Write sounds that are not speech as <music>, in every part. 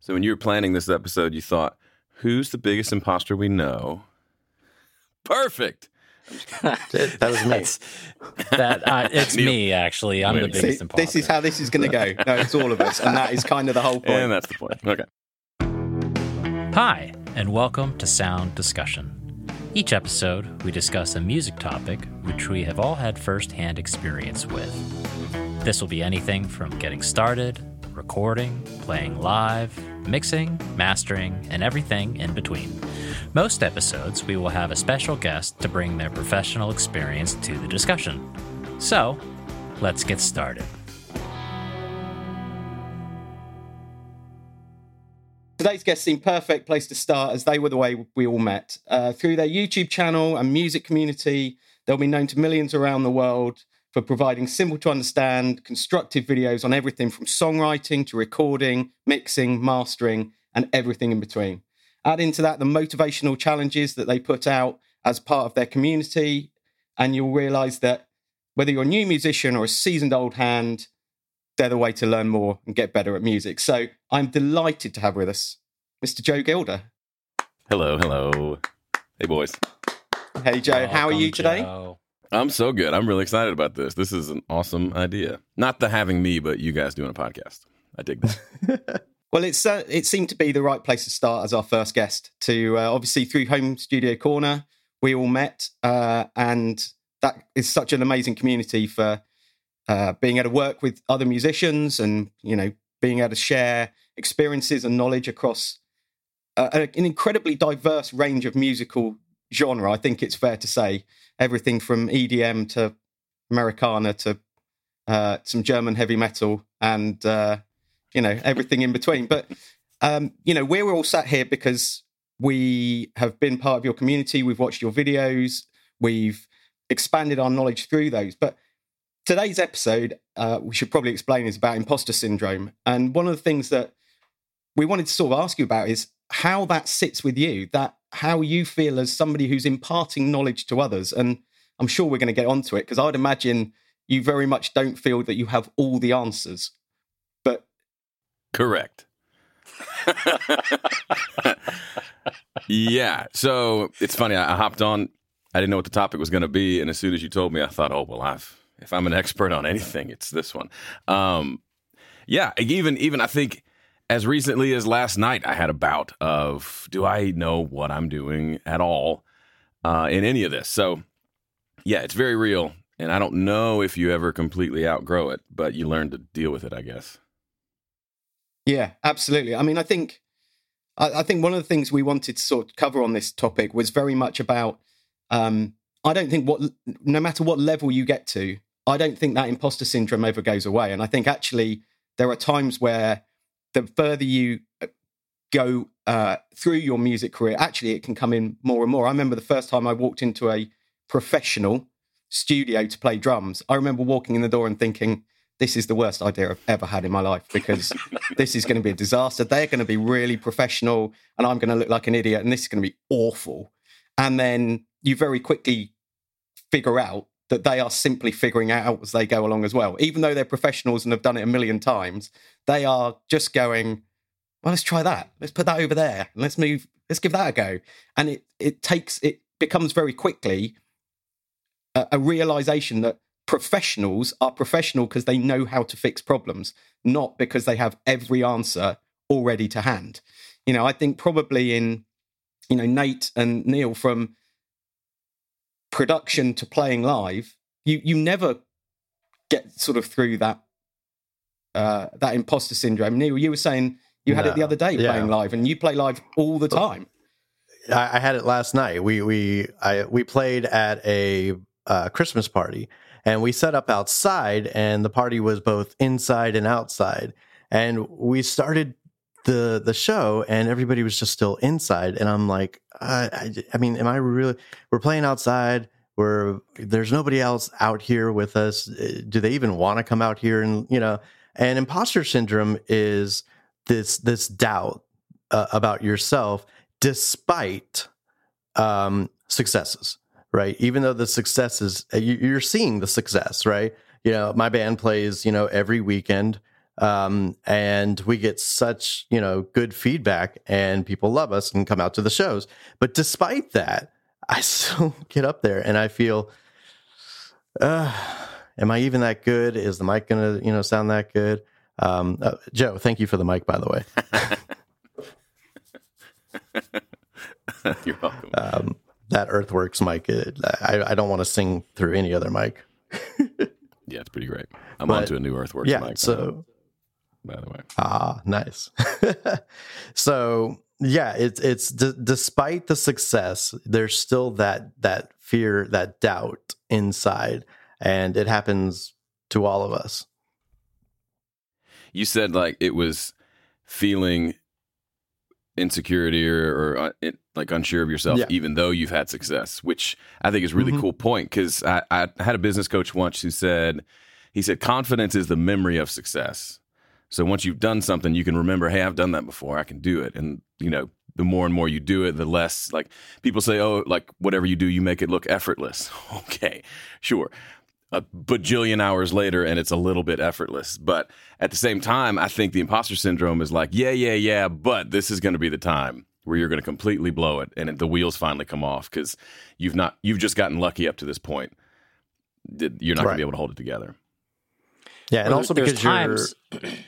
So when you were planning this episode, you thought, who's the biggest imposter we know? Perfect. <laughs> that was me. that uh, it's Neil. me actually. I'm Wait the biggest See, imposter. this is how this is going to go. No, it's all of us, and that is kind of the whole point. And that's the point. Okay. Hi, and welcome to Sound Discussion. Each episode, we discuss a music topic which we have all had firsthand experience with. This will be anything from getting started, recording, playing live, mixing, mastering, and everything in between. Most episodes, we will have a special guest to bring their professional experience to the discussion. So, let's get started. Today's guest seemed perfect place to start as they were the way we all met. Uh, through their YouTube channel and music community, they'll be known to millions around the world for providing simple to understand, constructive videos on everything from songwriting to recording, mixing, mastering, and everything in between. Add into that the motivational challenges that they put out as part of their community, and you'll realize that whether you're a new musician or a seasoned old hand, they're the way to learn more and get better at music. So I'm delighted to have with us Mr. Joe Gilder. Hello, hello. Hey, boys. Hey, Joe, how are you today? Joe. I'm so good. I'm really excited about this. This is an awesome idea. Not the having me, but you guys doing a podcast. I dig that. <laughs> Well, it's uh, it seemed to be the right place to start as our first guest. To uh, obviously through Home Studio Corner, we all met, uh, and that is such an amazing community for uh, being able to work with other musicians and you know being able to share experiences and knowledge across uh, an incredibly diverse range of musical genre. I think it's fair to say everything from EDM to Americana to uh, some German heavy metal and uh, you know everything in between. But um, you know we're all sat here because we have been part of your community. We've watched your videos. We've expanded our knowledge through those. But today's episode, uh, we should probably explain, is about imposter syndrome. And one of the things that we wanted to sort of ask you about is how that sits with you. That how you feel as somebody who's imparting knowledge to others. And I'm sure we're going to get onto it because I would imagine you very much don't feel that you have all the answers. But Correct. <laughs> yeah. So it's funny. I, hopped on. I didn't know what the topic was going to be, and as soon as you told me, I thought, "Oh well, I've if I'm an expert on anything, it's this one." Um, yeah. Even even I think as recently as last night, I had a bout of do I know what I'm doing at all uh, in any of this? So yeah, it's very real, and I don't know if you ever completely outgrow it, but you learn to deal with it, I guess. Yeah, absolutely. I mean, I think I, I think one of the things we wanted to sort of cover on this topic was very much about. Um, I don't think what, no matter what level you get to, I don't think that imposter syndrome ever goes away. And I think actually there are times where the further you uh, go uh, through your music career, actually it can come in more and more. I remember the first time I walked into a professional studio to play drums. I remember walking in the door and thinking, this is the worst idea I've ever had in my life because <laughs> this is going to be a disaster. They're going to be really professional and I'm going to look like an idiot and this is going to be awful. And then you very quickly figure out that they are simply figuring out as they go along as well. Even though they're professionals and have done it a million times, they are just going, well, let's try that. Let's put that over there. Let's move, let's give that a go. And it, it takes, it becomes very quickly a, a realization that professionals are professional because they know how to fix problems, not because they have every answer already to hand. You know, I think probably in, you know, Nate and Neil from production to playing live, you you never get sort of through that uh that imposter syndrome. Neil, you were saying you had it the other day Yeah. playing live and you play live all the time. I, I had it last night. We we I we played at a uh, Christmas party, and we set up outside, and the party was both inside and outside. And we started the the show, and everybody was just still inside. And I'm like, I, I, I mean, am I really? We're playing outside. We're there's nobody else out here with us. Uh, Do they even want to come out here? And you know, and imposter syndrome is this this doubt uh, about yourself despite um, successes, right? Even though the successes, you- you're seeing the success, right? You know, my band plays, you know, every weekend. Um, and we get such you know good feedback, and people love us and come out to the shows. But despite that, <laughs> I still get up there and I feel, uh, am I even that good? Is the mic gonna you know sound that good? Um, uh, Joe, thank you for the mic, by the way. <laughs> You're welcome. Um, that Earthworks mic, it, I, I don't want to sing through any other mic. <laughs> yeah, it's pretty great. I'm But- onto a new Earthworks yeah, mic. so by the way, Ah, nice. <laughs> so yeah, it's it's d- despite the success, there's still that that fear, that doubt inside, and it happens to all of us. you said like it was feeling insecurity or, or uh, it, like unsure of yourself, Yeah. even though you've had success, which I think is a really Mhm. cool point. Because I, I had a business coach once who said, he said, confidence is the memory of success. So once you've done something, you can remember, hey, I've done that before. I can do it. And you know, the more and more you do it, the less like people say, oh, like whatever you do, you make it look effortless. <laughs> Okay, sure. A bajillion hours later, and it's a little bit effortless. But at the same time, I think the imposter syndrome is like, yeah, yeah, yeah, but this is going to be the time where you're going to completely blow it, and the wheels finally come off because you've not, you've just gotten lucky up to this point. You're not going to be able to hold it together. Yeah, and Well, also there's because you're. <clears throat>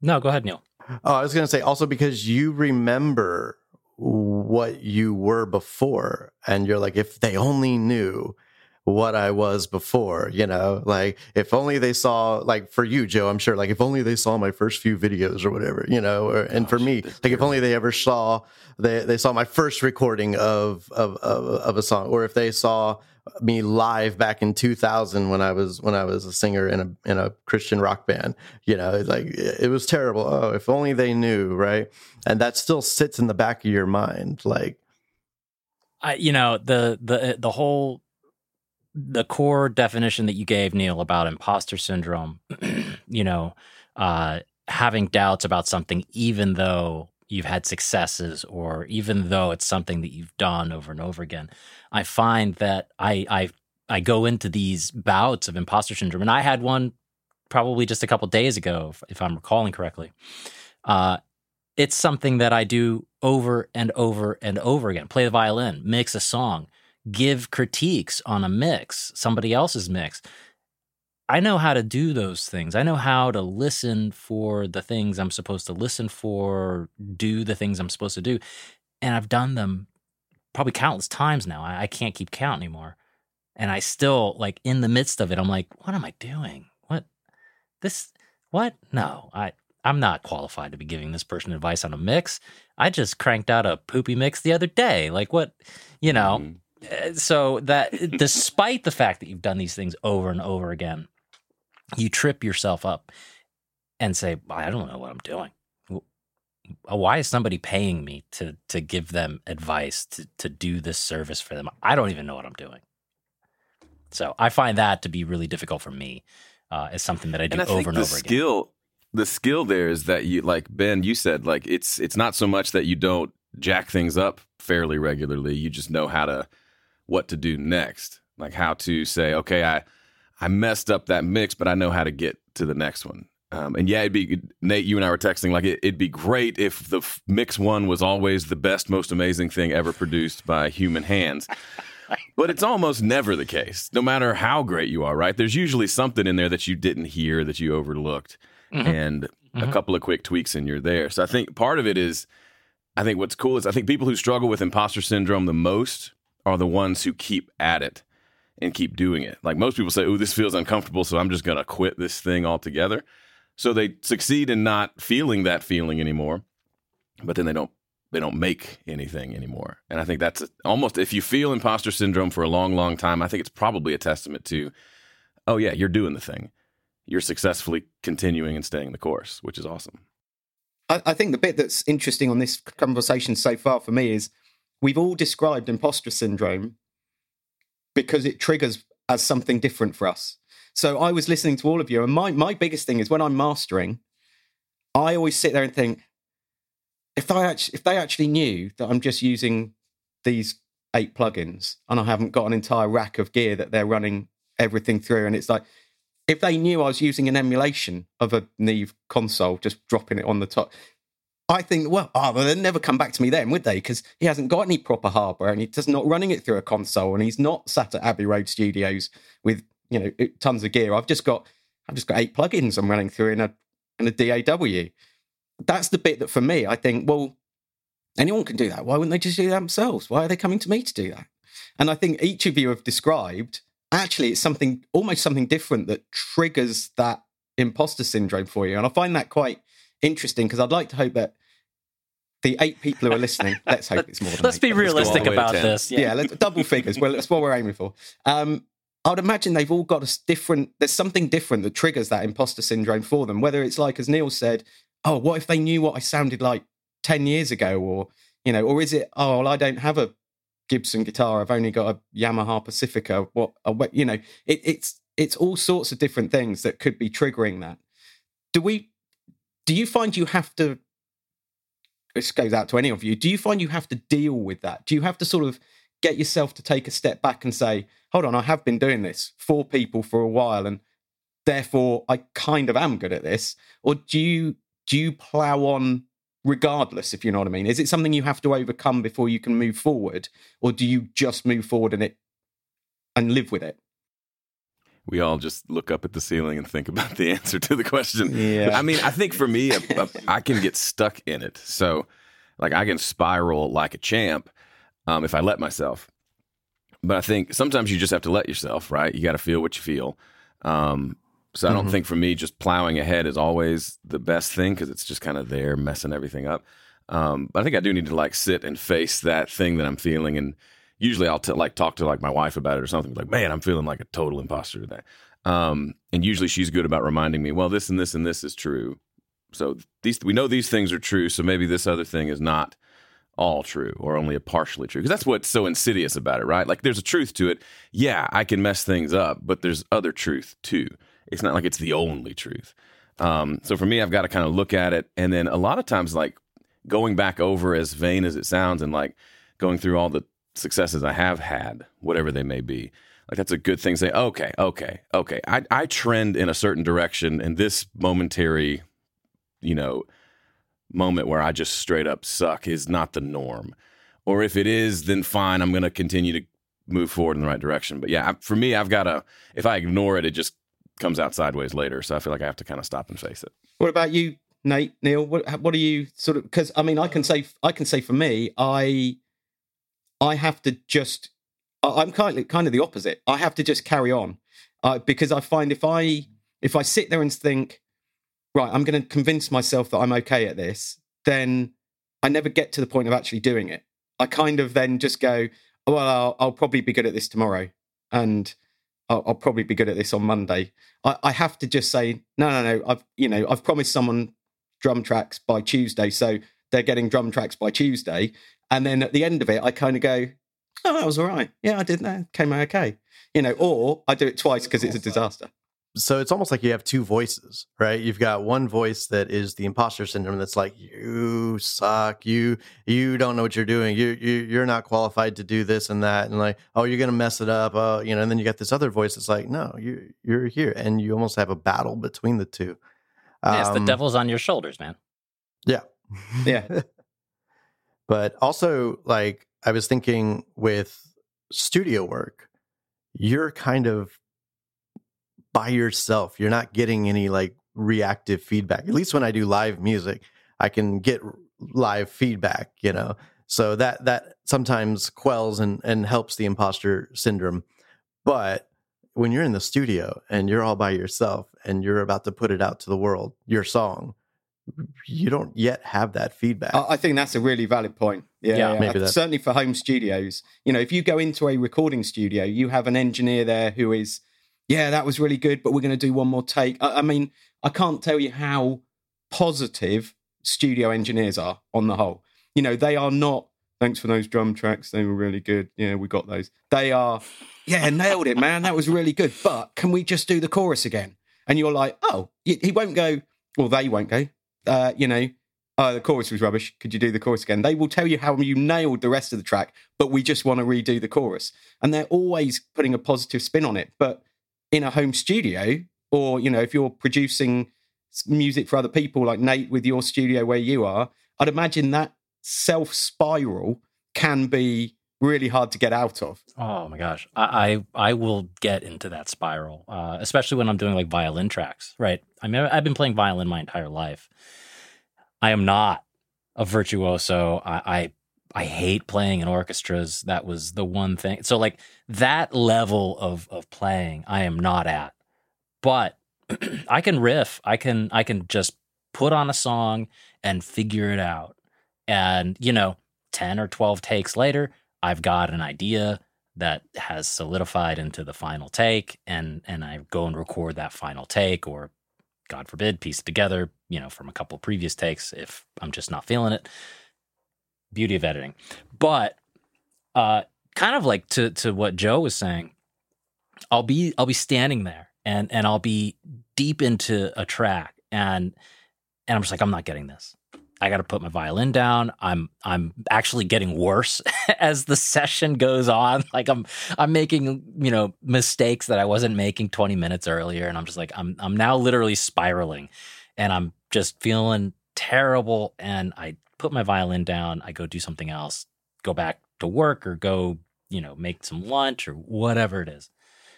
times- no, go ahead, Neil. Oh, I was going to say also because you remember what you were before, and you're like, if they only knew what I was before, you know, like if only they saw, like for you, Joe, I'm sure, like if only they saw my first few videos or whatever, you know, or, and for me, like if only they ever saw they they saw my first recording of of of, of a song, or if they saw me live back in 2000 when I was when I was a singer in a in a Christian rock band. You know, like it was terrible. Oh, if only they knew, right? And that still sits in the back of your mind, like I, you know the the the whole the core definition that you gave Neil about imposter syndrome, <clears throat> you know, uh, having doubts about something, even though you've had successes or even though it's something that you've done over and over again. I find that I I I go into these bouts of imposter syndrome, and I had one probably just a couple days ago, if, if I'm recalling correctly. Uh, it's something that I do over and over and over again. Play the violin, mix a song, give critiques on a mix, somebody else's mix. I know how to do those things. I know how to listen for the things I'm supposed to listen for, do the things I'm supposed to do. And I've done them probably countless times now. I, I can't keep count anymore. And I still, like, in the midst of it, I'm like, what am I doing? What? This, what? No, I, I'm not qualified to be giving this person advice on a mix. I just cranked out a poopy mix the other day. Like, what, you know? Mhm. Uh, so that despite the fact that you've done these things over and over again, you trip yourself up and say, "I don't know what I'm doing. Why is somebody paying me to to give them advice to to do this service for them? I don't even know what I'm doing." So I find that to be really difficult for me. Uh, as something that I do and I over think and the over again. skill, the skill there is that you like Ben. You said like it's it's not so much that you don't jack things up fairly regularly. You just know how to what to do next, like how to say, okay, I I messed up that mix, but I know how to get to the next one. Um, and yeah, it'd be Nate. You and I were texting like it, it'd be great if the f- mix one was always the best, most amazing thing ever produced by human hands. <laughs> But it's almost never the case, no matter how great you are, right? There's usually something in there that you didn't hear, that you overlooked, Mhm. and a Mhm. couple of quick tweaks and you're there. So I think part of it is, I think what's cool is I think people who struggle with imposter syndrome the most are the ones who keep at it and keep doing it. Like most people say, oh, this feels uncomfortable, so I'm just going to quit this thing altogether. So they succeed in not feeling that feeling anymore, but then they don't they don't make anything anymore. And I think that's almost if you feel imposter syndrome for a long, long time, I think it's probably a testament to, oh yeah, you're doing the thing. You're successfully continuing and staying the course, which is awesome. I, I think the bit that's interesting on this conversation so far for me is we've all described imposter syndrome because it triggers as something different for us. So I was listening to all of you, and my, my biggest thing is when I'm mastering, I always sit there and think, if I actually, if they actually knew that I'm just using these eight plugins and I haven't got an entire rack of gear that they're running everything through, and it's like if they knew I was using an emulation of a Neve console, just dropping it on the top, I think, well, oh, they'd never come back to me then, would they? Because he hasn't got any proper hardware and he's not running it through a console and he's not sat at Abbey Road Studios with, you know, tons of gear. I've just got, I've just got eight plugins I'm running through in a, in a DAW. That's the bit that for me, I think, well, anyone can do that. Why wouldn't they just do that themselves? Why are they coming to me to do that? And I think each of you have described actually it's something almost something different that triggers that imposter syndrome for you. And I find that quite interesting because I'd like to hope that the eight people who are listening, <laughs> let's hope it's more than that. Let's eight, be realistic about this. Yeah, let's, double figures. Well, that's what we're aiming for. Um, I would imagine they've all got a different. There's something different that triggers that imposter syndrome for them. Whether it's like, as Neil said, "Oh, what if they knew what I sounded like ten years ago?" or you know, or is it, "Oh, well, I don't have a Gibson guitar. I've only got a Yamaha Pacifica." What, you know, it, it's it's all sorts of different things that could be triggering that. Do we? Do you find you have to this goes out to any of you. Do you find you have to deal with that? Do you have to sort of get yourself to take a step back and say, hold on, I have been doing this for people for a while and therefore I kind of am good at this? Or do you do you plow on regardless, if you know what I mean? Is it something you have to overcome before you can move forward? Or do you just move forward and it and live with it? We all just look up at the ceiling and think about the <laughs> answer to the question. Yeah. I mean, I think for me, a, a, I can get stuck in it. So, like, I can spiral like a champ um, if I let myself. But I think sometimes you just have to let yourself, right? You got to feel what you feel. Um, so I don't Mhm. think for me, just plowing ahead is always the best thing because it's just kind of there messing everything up. Um, but I think I do need to like sit and face that thing that I'm feeling and usually I'll t- like talk to like my wife about it or something like, man, I'm feeling like a total imposter today. Um, and usually she's good about reminding me, well, this and this and this is true. So these we know these things are true. So maybe this other thing is not all true or only a partially true because that's what's so insidious about it, right? Like there's a truth to it. Yeah, I can mess things up, but there's other truth too. It's not like it's the only truth. Um, so for me, I've got to kind of look at it, and then a lot of times, like going back over as vain as it sounds, and like going through all the successes I have had, whatever they may be. Like that's a good thing. Say, okay, okay, okay. I, I trend in a certain direction, and this momentary, you know, moment where I just straight up suck is not the norm. Or if it is, then fine. I'm going to continue to move forward in the right direction. But yeah, for me, I've got to. If I ignore it, it just comes out sideways later. So I feel like I have to kind of stop and face it. What about you, Nate? Neil? What what are you sort of? Because I mean, I can say I can say for me, I I have to just. I'm kind of kind of the opposite. I have to just carry on uh, because I find if I if I sit there and think, right, I'm going to convince myself that I'm okay at this, then I never get to the point of actually doing it. I kind of then just go, oh, well, I'll, I'll probably be good at this tomorrow, and I'll, I'll probably be good at this on Monday. I, I have to just say, no, no, no. I've you know I've promised someone drum tracks by Tuesday, so they're getting drum tracks by Tuesday. And then at the end of it, I kind of go, oh, that was all right. Yeah, I did that. Came out okay. You know, or I do it twice because it's a disaster. so it's almost like you have two voices, right? You've got one voice that is the imposter syndrome that's like you suck, you you don't know what you're doing, you you you're not qualified to do this and that, and like oh you're gonna mess it up, oh you know, and then you got this other voice that's like no you you're here, and you almost have a battle between the two. yes, the Um, devil's on your shoulders, man. Yeah, Yeah. <laughs> but also like I was thinking with studio work, you're kind of by yourself. You're not getting any like reactive feedback. At least when I do live music, I can get live feedback, you know. So that that sometimes quells and and helps the imposter syndrome. But when you're in the studio and you're all by yourself and you're about to put it out to the world, your song, you don't yet have that feedback. I I think that's a really valid point. Yeah, Yeah, yeah. maybe uh, that- certainly for home studios. You know, if you go into a recording studio, you have an engineer there who is, yeah, that was really good, but we're going to do one more take. I, I mean, I can't tell you how positive studio engineers are on the whole. You know, they are not. Thanks for those drum tracks; they were really good. Yeah, we got those. They are, yeah, nailed it, man. That was really good. But can we just do the chorus again? And you're like, oh, he he won't go. Well, they won't go. Uh, you know, oh, the chorus was rubbish. Could you do the chorus again? They will tell you how you nailed the rest of the track, but we just want to redo the chorus. And they're always putting a positive spin on it. But in a home studio or you know, if you're producing music for other people, like Nate with your studio where you are, I'd imagine that self spiral can be really hard to get out of. Oh my gosh, I I, I will get into that spiral, uh, especially when I'm doing like violin tracks. Right? I mean, I've been playing violin my entire life. I am not a virtuoso. I, I I hate playing in orchestras. That was the one thing. So like that level of of playing, I am not at. But <clears throat> I can riff. I can I can just put on a song and figure it out. And you know, 10 or 12 takes later, I've got an idea that has solidified into the final take and and I go and record that final take or God forbid piece it together, you know, from a couple previous takes if I'm just not feeling it beauty of editing. But uh, kind of like to to what Joe was saying, I'll be I'll be standing there and and I'll be deep into a track and and I'm just like I'm not getting this. I got to put my violin down. I'm I'm actually getting worse <laughs> as the session goes on. <laughs> Like I'm I'm making, you know, mistakes that I wasn't making 20 minutes earlier and I'm just like I'm I'm now literally spiraling and I'm just feeling terrible and I put my violin down, I go do something else, go back to work or go, you know, make some lunch or whatever it is,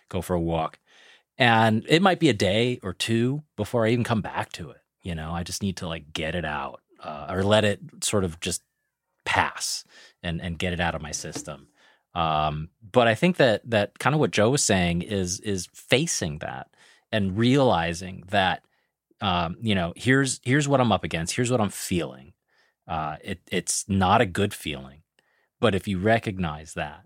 go for a walk. And it might be a day or two before I even come back to it. You know, I just need to like get it out uh, or let it sort of just pass and, and get it out of my system. Um, but I think that that kind of what Joe was saying is is facing that and realizing that um, you know here's here's what I'm up against, here's what I'm feeling, uh, it, it's not a good feeling. But if you recognize that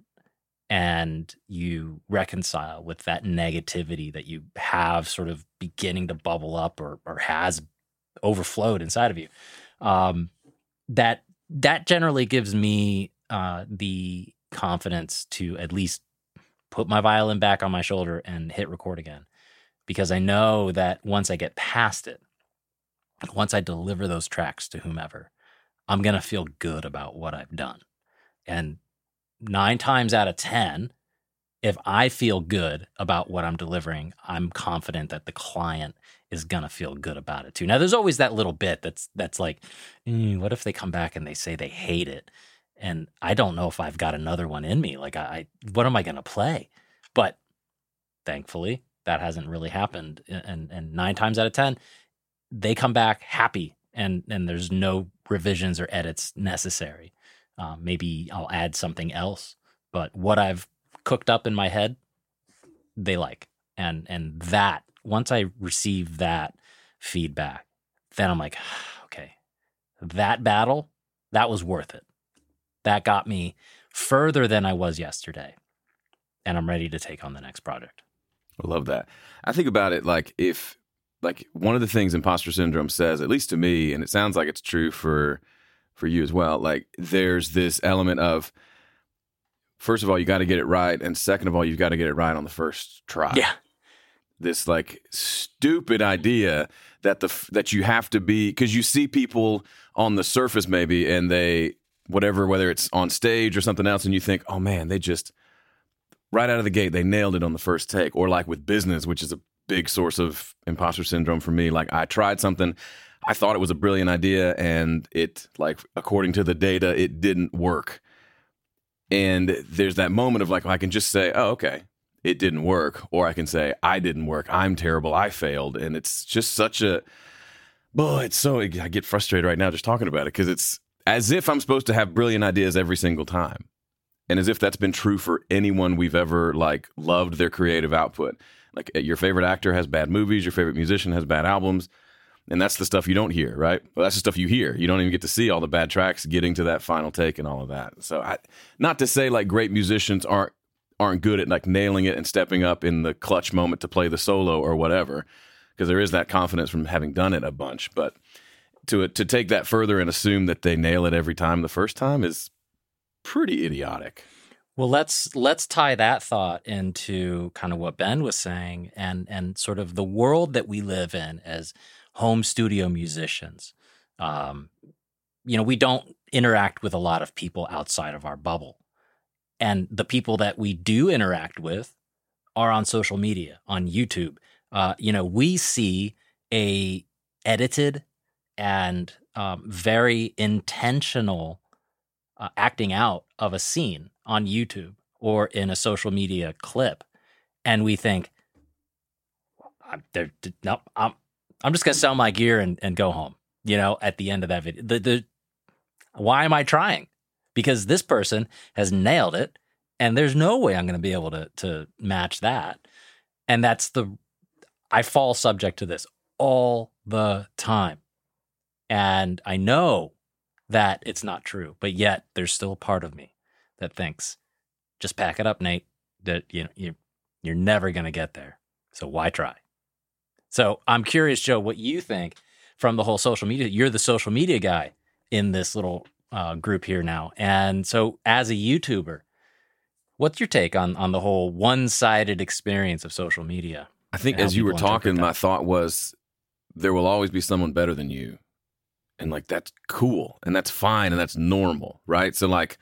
and you reconcile with that negativity that you have sort of beginning to bubble up or, or has overflowed inside of you, um, that that generally gives me uh, the confidence to at least put my violin back on my shoulder and hit record again because I know that once I get past it, once I deliver those tracks to whomever, I'm going to feel good about what I've done. And nine times out of 10, if I feel good about what I'm delivering, I'm confident that the client is gonna feel good about it too. Now, there's always that little bit that's that's like, mm, what if they come back and they say they hate it, and I don't know if I've got another one in me. Like, I, I what am I gonna play? But thankfully, that hasn't really happened. And and nine times out of ten, they come back happy, and and there's no revisions or edits necessary. Um, maybe I'll add something else, but what I've cooked up in my head, they like, and and that once I receive that feedback, then I'm like, <sighs> okay, that battle, that was worth it. That got me further than I was yesterday, and I'm ready to take on the next project. I love that. I think about it like if like one of the things imposter syndrome says, at least to me, and it sounds like it's true for for you as well. Like there's this element of first of all, you got to get it right, and second of all, you've got to get it right on the first try. Yeah. This like stupid idea that the that you have to be because you see people on the surface maybe and they whatever whether it's on stage or something else and you think oh man they just right out of the gate they nailed it on the first take or like with business which is a big source of imposter syndrome for me. Like I tried something, I thought it was a brilliant idea, and it like according to the data, it didn't work. And there's that moment of like I can just say, oh okay, it didn't work, or I can say I didn't work, I'm terrible, I failed, and it's just such a boy. It's so I get frustrated right now just talking about it because it's as if I'm supposed to have brilliant ideas every single time. And as if that's been true for anyone we've ever like loved their creative output like eh, your favorite actor has bad movies, your favorite musician has bad albums, and that's the stuff you don't hear, right? Well, that's the stuff you hear. You don't even get to see all the bad tracks getting to that final take and all of that. So, I, not to say like great musicians aren't aren't good at like nailing it and stepping up in the clutch moment to play the solo or whatever, because there is that confidence from having done it a bunch, but to to take that further and assume that they nail it every time the first time is pretty idiotic. Well, let's let's tie that thought into kind of what Ben was saying and and sort of the world that we live in as home studio musicians. Um, you know, we don't interact with a lot of people outside of our bubble. And the people that we do interact with are on social media, on YouTube, Uh, you know, we see a edited and um, very intentional uh, acting out of a scene on YouTube or in a social media clip, and we think, I'm, no, I'm, I'm just gonna sell my gear and, and go home. You know, at the end of that video, the, the why am I trying? Because this person has nailed it, and there's no way I'm going to be able to to match that. And that's the I fall subject to this all the time. And I know that it's not true, but yet there's still a part of me that thinks, just pack it up, Nate. That you know you you're never going to get there. So why try? So I'm curious, Joe, what you think from the whole social media. You're the social media guy in this little uh, group here now, and so as a YouTuber, what's your take on on the whole one sided experience of social media? I think as you were talking, my thought was there will always be someone better than you. And like that's cool and that's fine and that's normal, right? So like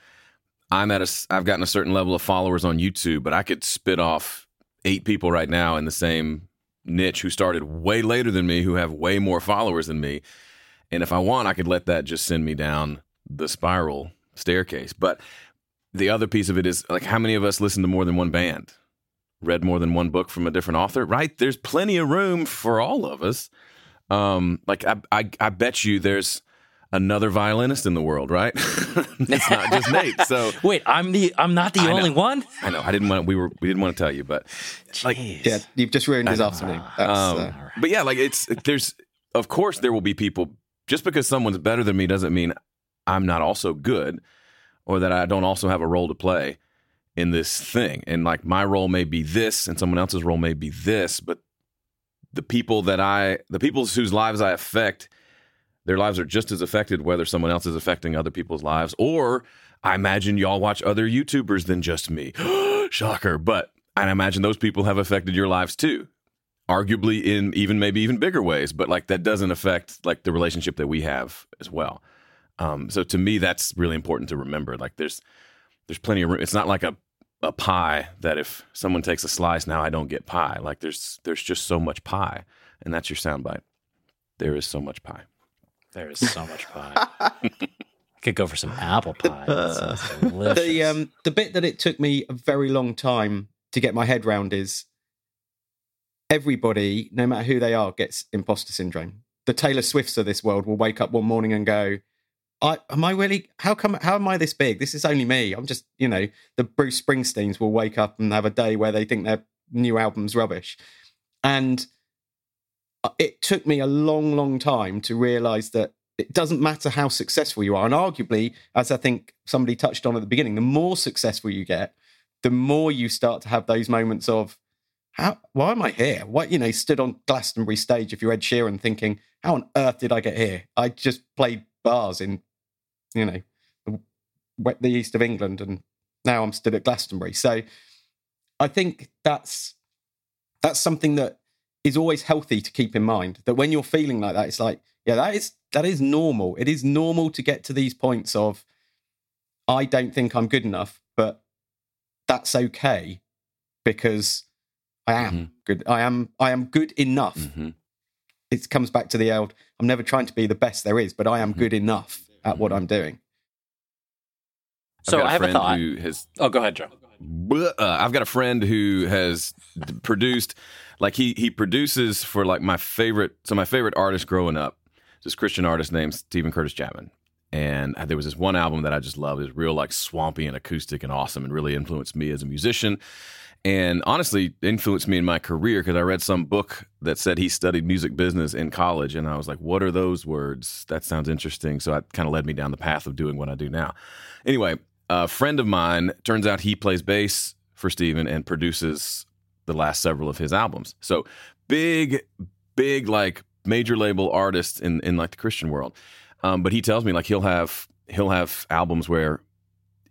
I'm at a I've gotten a certain level of followers on YouTube, but I could spit off eight people right now in the same niche who started way later than me who have way more followers than me. And if I want, I could let that just send me down the spiral staircase. But the other piece of it is like how many of us listen to more than one band? Read more than one book from a different author, right? There's plenty of room for all of us. Um, like I, I, I bet you there's another violinist in the world, right? <laughs> it's not just Nate. <laughs> So wait, I'm the I'm not the I only know. one. I know. I didn't want we were we didn't want to tell you, but Jeez. like yeah, you've just ruined his afternoon. Um, uh... But yeah, like it's there's of course there will be people just because someone's better than me doesn't mean I'm not also good or that I don't also have a role to play in this thing. And like my role may be this and someone else's role may be this, but the people that I the people whose lives I affect their lives are just as affected whether someone else is affecting other people's lives or I imagine y'all watch other YouTubers than just me. <gasps> Shocker. But I imagine those people have affected your lives too. Arguably in even maybe even bigger ways, but like that doesn't affect like the relationship that we have as well. Um, so to me, that's really important to remember. Like there's there's plenty of room. It's not like a a pie that if someone takes a slice now I don't get pie. Like there's there's just so much pie, and that's your soundbite. There is so much pie. There is so much pie. <laughs> Could go for some apple pie. <laughs> the um the bit that it took me a very long time to get my head round is everybody, no matter who they are, gets imposter syndrome. The Taylor Swifts of this world will wake up one morning and go, I am I really how come how am I this big? This is only me. I'm just, you know, the Bruce Springsteens will wake up and have a day where they think their new album's rubbish. And uh, it took me a long, long time to realize that it doesn't matter how successful you are. And arguably, as I think somebody touched on at the beginning, the more successful you get, the more you start to have those moments of how why am I here? What you know, stood on Glastonbury stage if you're Ed Sheeran thinking, how on earth did I get here? I just played bars in you know, the, the east of England, and now I'm still at Glastonbury. So I think that's that's something that is always healthy to keep in mind. That when you're feeling like that, it's like, yeah, that is that is normal. It is normal to get to these points of I don't think I'm good enough, but that's okay because I am mm-hmm. good. I am I am good enough. Mm-hmm. It comes back to the old I'm never trying to be the best there is, but I am mm-hmm. good enough at what I'm doing. So I have a thought. Who has, oh, go ahead, Joe. Uh, I've got a friend who has produced, like he he produces for like my favorite. So my favorite artist growing up, this Christian artist named Steven Curtis Chapman, and there was this one album that I just loved. It was real like swampy and acoustic and awesome, and really influenced me as a musician and honestly influenced me in my career because I read some book that said he studied music business in college, and I was like, "What are those words? That sounds interesting." So it kind of led me down the path of doing what I do now. Anyway, a friend of mine turns out he plays bass for Steven and produces the last several of his albums. So big, big like major label artist in in like the Christian world. Um, but he tells me like he'll have he'll have albums where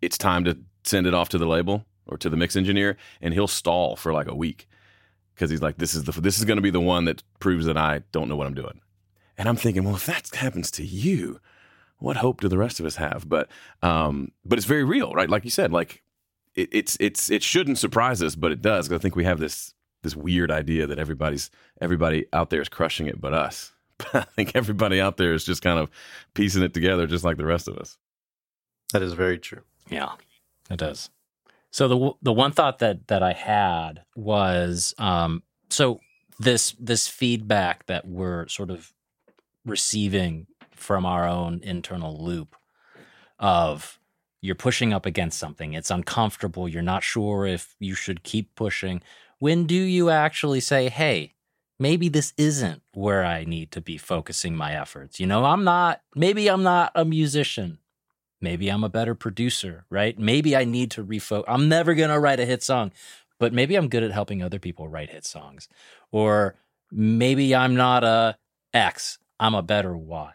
it's time to send it off to the label or to the mix engineer, and he'll stall for like a week because he's like, "This is the this is going to be the one that proves that I don't know what I'm doing." And I'm thinking, well, if that happens to you, what hope do the rest of us have? But um, but it's very real, right? Like you said, like it, it's it's it shouldn't surprise us, but it does. I think we have this this weird idea that everybody's everybody out there is crushing it but us. <laughs> But I think everybody out there is just kind of piecing it together just like the rest of us. That is very true. Yeah, it does. So the the one thought that that I had was um, so this this feedback that we're sort of receiving from our own internal loop of you're pushing up against something it's uncomfortable you're not sure if you should keep pushing. When do you actually say hey maybe this isn't where i need to be focusing my efforts you know? I'm not maybe i'm not a musician maybe i'm a better producer right maybe i need to refocus i'm never going to write a hit song but maybe i'm good at helping other people write hit songs or maybe i'm not a x i'm a better y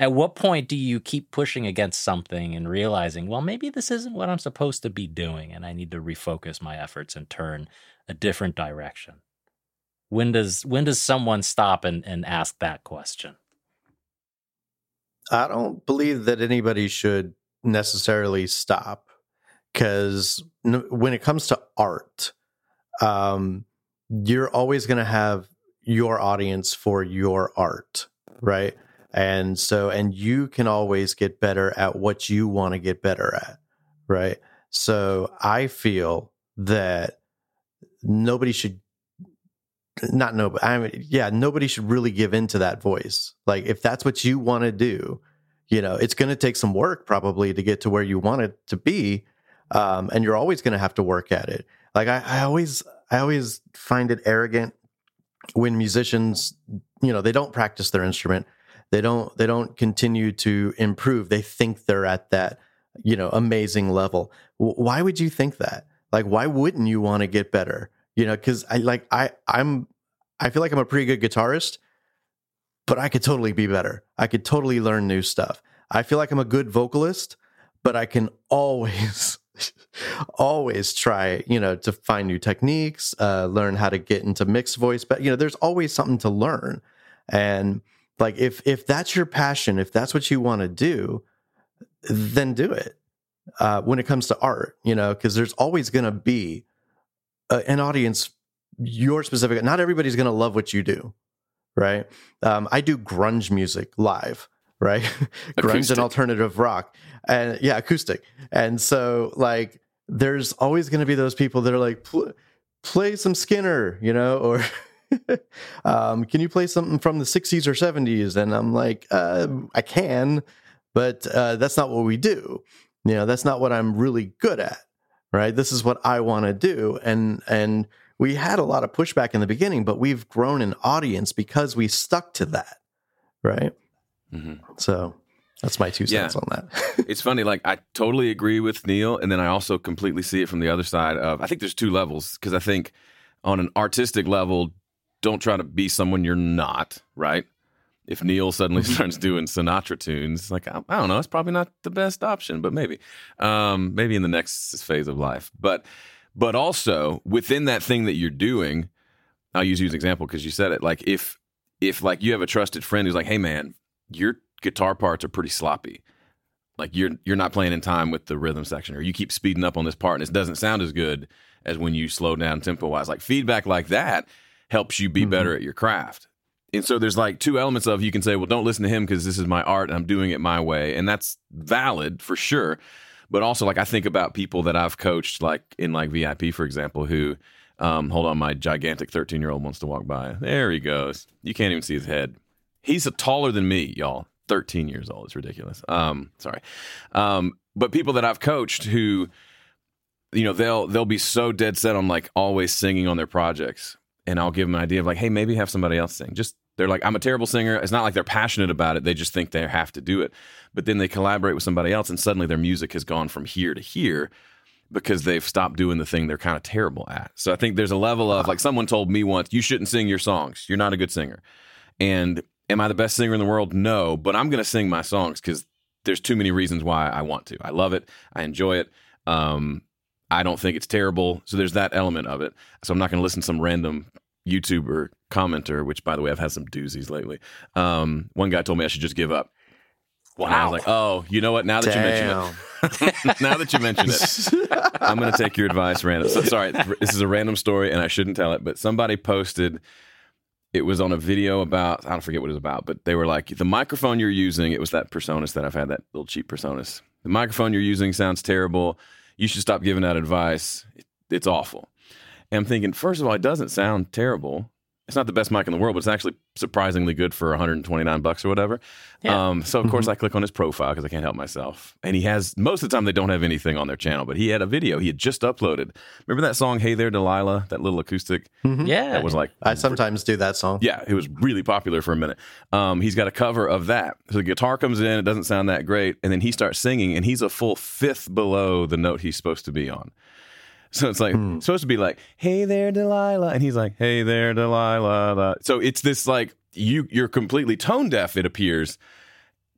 at what point do you keep pushing against something and realizing, well, maybe this isn't what I'm supposed to be doing and I need to refocus my efforts and turn a different direction? When does when does someone stop and, and ask that question? I don't believe that anybody should necessarily stop because when it comes to art, um, you're always going to have your audience for your art, right? And so, and you can always get better at what you want to get better at. Right. So I feel that nobody should not but I mean, yeah, nobody should really give in to that voice. Like if that's what you want to do, you know, it's going to take some work probably to get to where you want it to be. Um, and you're always going to have to work at it. Like I, I always, I always find it arrogant when musicians, you know, they don't practice their instrument they don't they don't continue to improve they think they're at that you know amazing level why would you think that like why wouldn't you want to get better you know because i like i i'm i feel like i'm a pretty good guitarist but i could totally be better i could totally learn new stuff i feel like i'm a good vocalist but i can always <laughs> always try you know to find new techniques uh, learn how to get into mixed voice but you know there's always something to learn and like if if that's your passion, if that's what you want to do, then do it. Uh, when it comes to art, you know, because there's always going to be a, an audience. Your specific. Not everybody's going to love what you do, right? Um, I do grunge music live, right? <laughs> grunge and alternative rock, and yeah, acoustic. And so, like, there's always going to be those people that are like, play some Skynyrd, you know, or <laughs> um, can you play something from the 60s or 70s? And I'm like, uh, I can, but uh, that's not what we do. You know, that's not what I'm really good at. Right. This is what I want to do. And, and, we had a lot of pushback in the beginning, but we've grown an audience because we stuck to that. Right. Mm-hmm. So that's my two cents yeah. on that. <laughs> it's funny. Like, I totally agree with Neil. And then I also completely see it from the other side of, I think there's two levels because I think on an artistic level, don't try to be someone you're not, right? If Neil suddenly mm-hmm. starts doing Sinatra tunes, like I, I, don't know, it's probably not the best option, but maybe, um, maybe in the next phase of life. But, but also within that thing that you're doing, I'll use you as an example because you said it. Like if, if like you have a trusted friend who's like, hey man, your guitar parts are pretty sloppy. Like you're you're not playing in time with the rhythm section, or you keep speeding up on this part and it doesn't sound as good as when you slow down tempo wise. Like feedback like that helps you be mm-hmm. better at your craft. And so there's like two elements of you can say, well, don't listen to him because this is my art and I'm doing it my way. And that's valid for sure. But also, like, I think about people that I've coached, like in like VIP, for example, who, um, hold on, my gigantic 13 year old wants to walk by. There he goes. You can't even see his head. He's taller than me, y'all. 13 years old. It's ridiculous. Um, sorry. Um, but people that I've coached who, you know, they'll they'll be so dead set on like always singing on their projects and I'll give them an idea of like, hey, maybe have somebody else sing. Just they're like, I'm a terrible singer. It's not like they're passionate about it. They just think they have to do it. But then they collaborate with somebody else, and suddenly their music has gone from here to here because they've stopped doing the thing they're kind of terrible at. So I think there's a level of like someone told me once, you shouldn't sing your songs. You're not a good singer. And am I the best singer in the world? No, but I'm going to sing my songs because there's too many reasons why I want to. I love it. I enjoy it. Um, I don't think it's terrible. So there's that element of it. So I'm not going to listen to some random YouTuber commenter, which by the way, I've had some doozies lately. Um, one guy told me I should just give up. Wow. And I was like, oh, you know what? Now that Damn. you mention it, <laughs> now that you mention it, I'm going to take your advice, random. So, sorry, this is a random story, and I shouldn't tell it. But somebody posted. It was on a video about I don't forget what it was about, but they were like the microphone you're using. It was that PreSonus that I've had that little cheap PreSonus. The microphone you're using sounds terrible. You should stop giving that advice. It's awful. And I'm thinking, first of all, it doesn't sound terrible it's not the best mic in the world, but it's actually surprisingly good for 129 bucks or whatever. Yeah. Um, so of course mm-hmm. I click on his profile because I can't help myself. And he has most of the time they don't have anything on their channel, but he had a video he had just uploaded. Remember that song "Hey There Delilah"? That little acoustic. Mm-hmm. Yeah, that was like I sometimes do that song. Yeah, it was really popular for a minute. Um, he's got a cover of that. So the guitar comes in, it doesn't sound that great, and then he starts singing, and he's a full fifth below the note he's supposed to be on. <laughs> So it's like mm. supposed to be like, "Hey there, Delilah," and he's like, "Hey there, Delilah." So it's this like you you're completely tone deaf. It appears,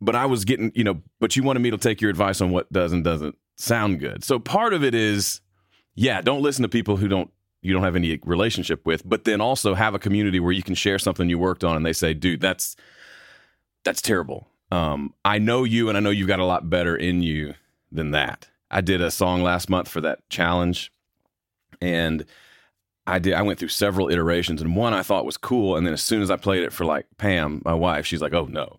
but I was getting you know, but you wanted me to take your advice on what does and doesn't sound good. So part of it is, yeah, don't listen to people who don't you don't have any relationship with, but then also have a community where you can share something you worked on, and they say, "Dude, that's that's terrible." Um, I know you, and I know you've got a lot better in you than that. I did a song last month for that challenge and I did. I went through several iterations, and one I thought was cool, and then as soon as I played it for like Pam, my wife, she's like, "Oh no."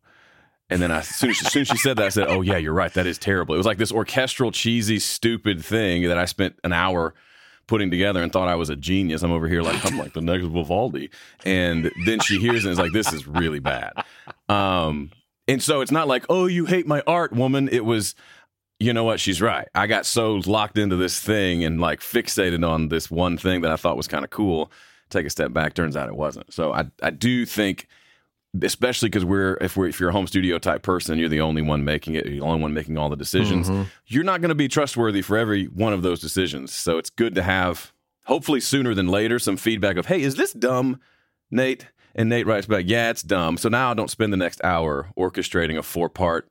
And then I, as, soon as, as soon as she said that, I said, "Oh yeah, you're right. That is terrible." It was like this orchestral, cheesy, stupid thing that I spent an hour putting together and thought I was a genius. I'm over here like I'm like the next Vivaldi, and then she hears it and is like, "This is really bad." Um, and so it's not like, "Oh, you hate my art, woman." It was, you know what? She's right. I got so locked into this thing and like fixated on this one thing that I thought was kind of cool. Take a step back, turns out it wasn't. So I I do think, especially because we're if we're if you're a home studio type person, you're the only one making it, you're the only one making all the decisions. Mm-hmm. You're not going to be trustworthy for every one of those decisions. So it's good to have, hopefully sooner than later, some feedback of, hey, is this dumb, Nate? And Nate writes back, yeah, it's dumb. So now I don't spend the next hour orchestrating a four part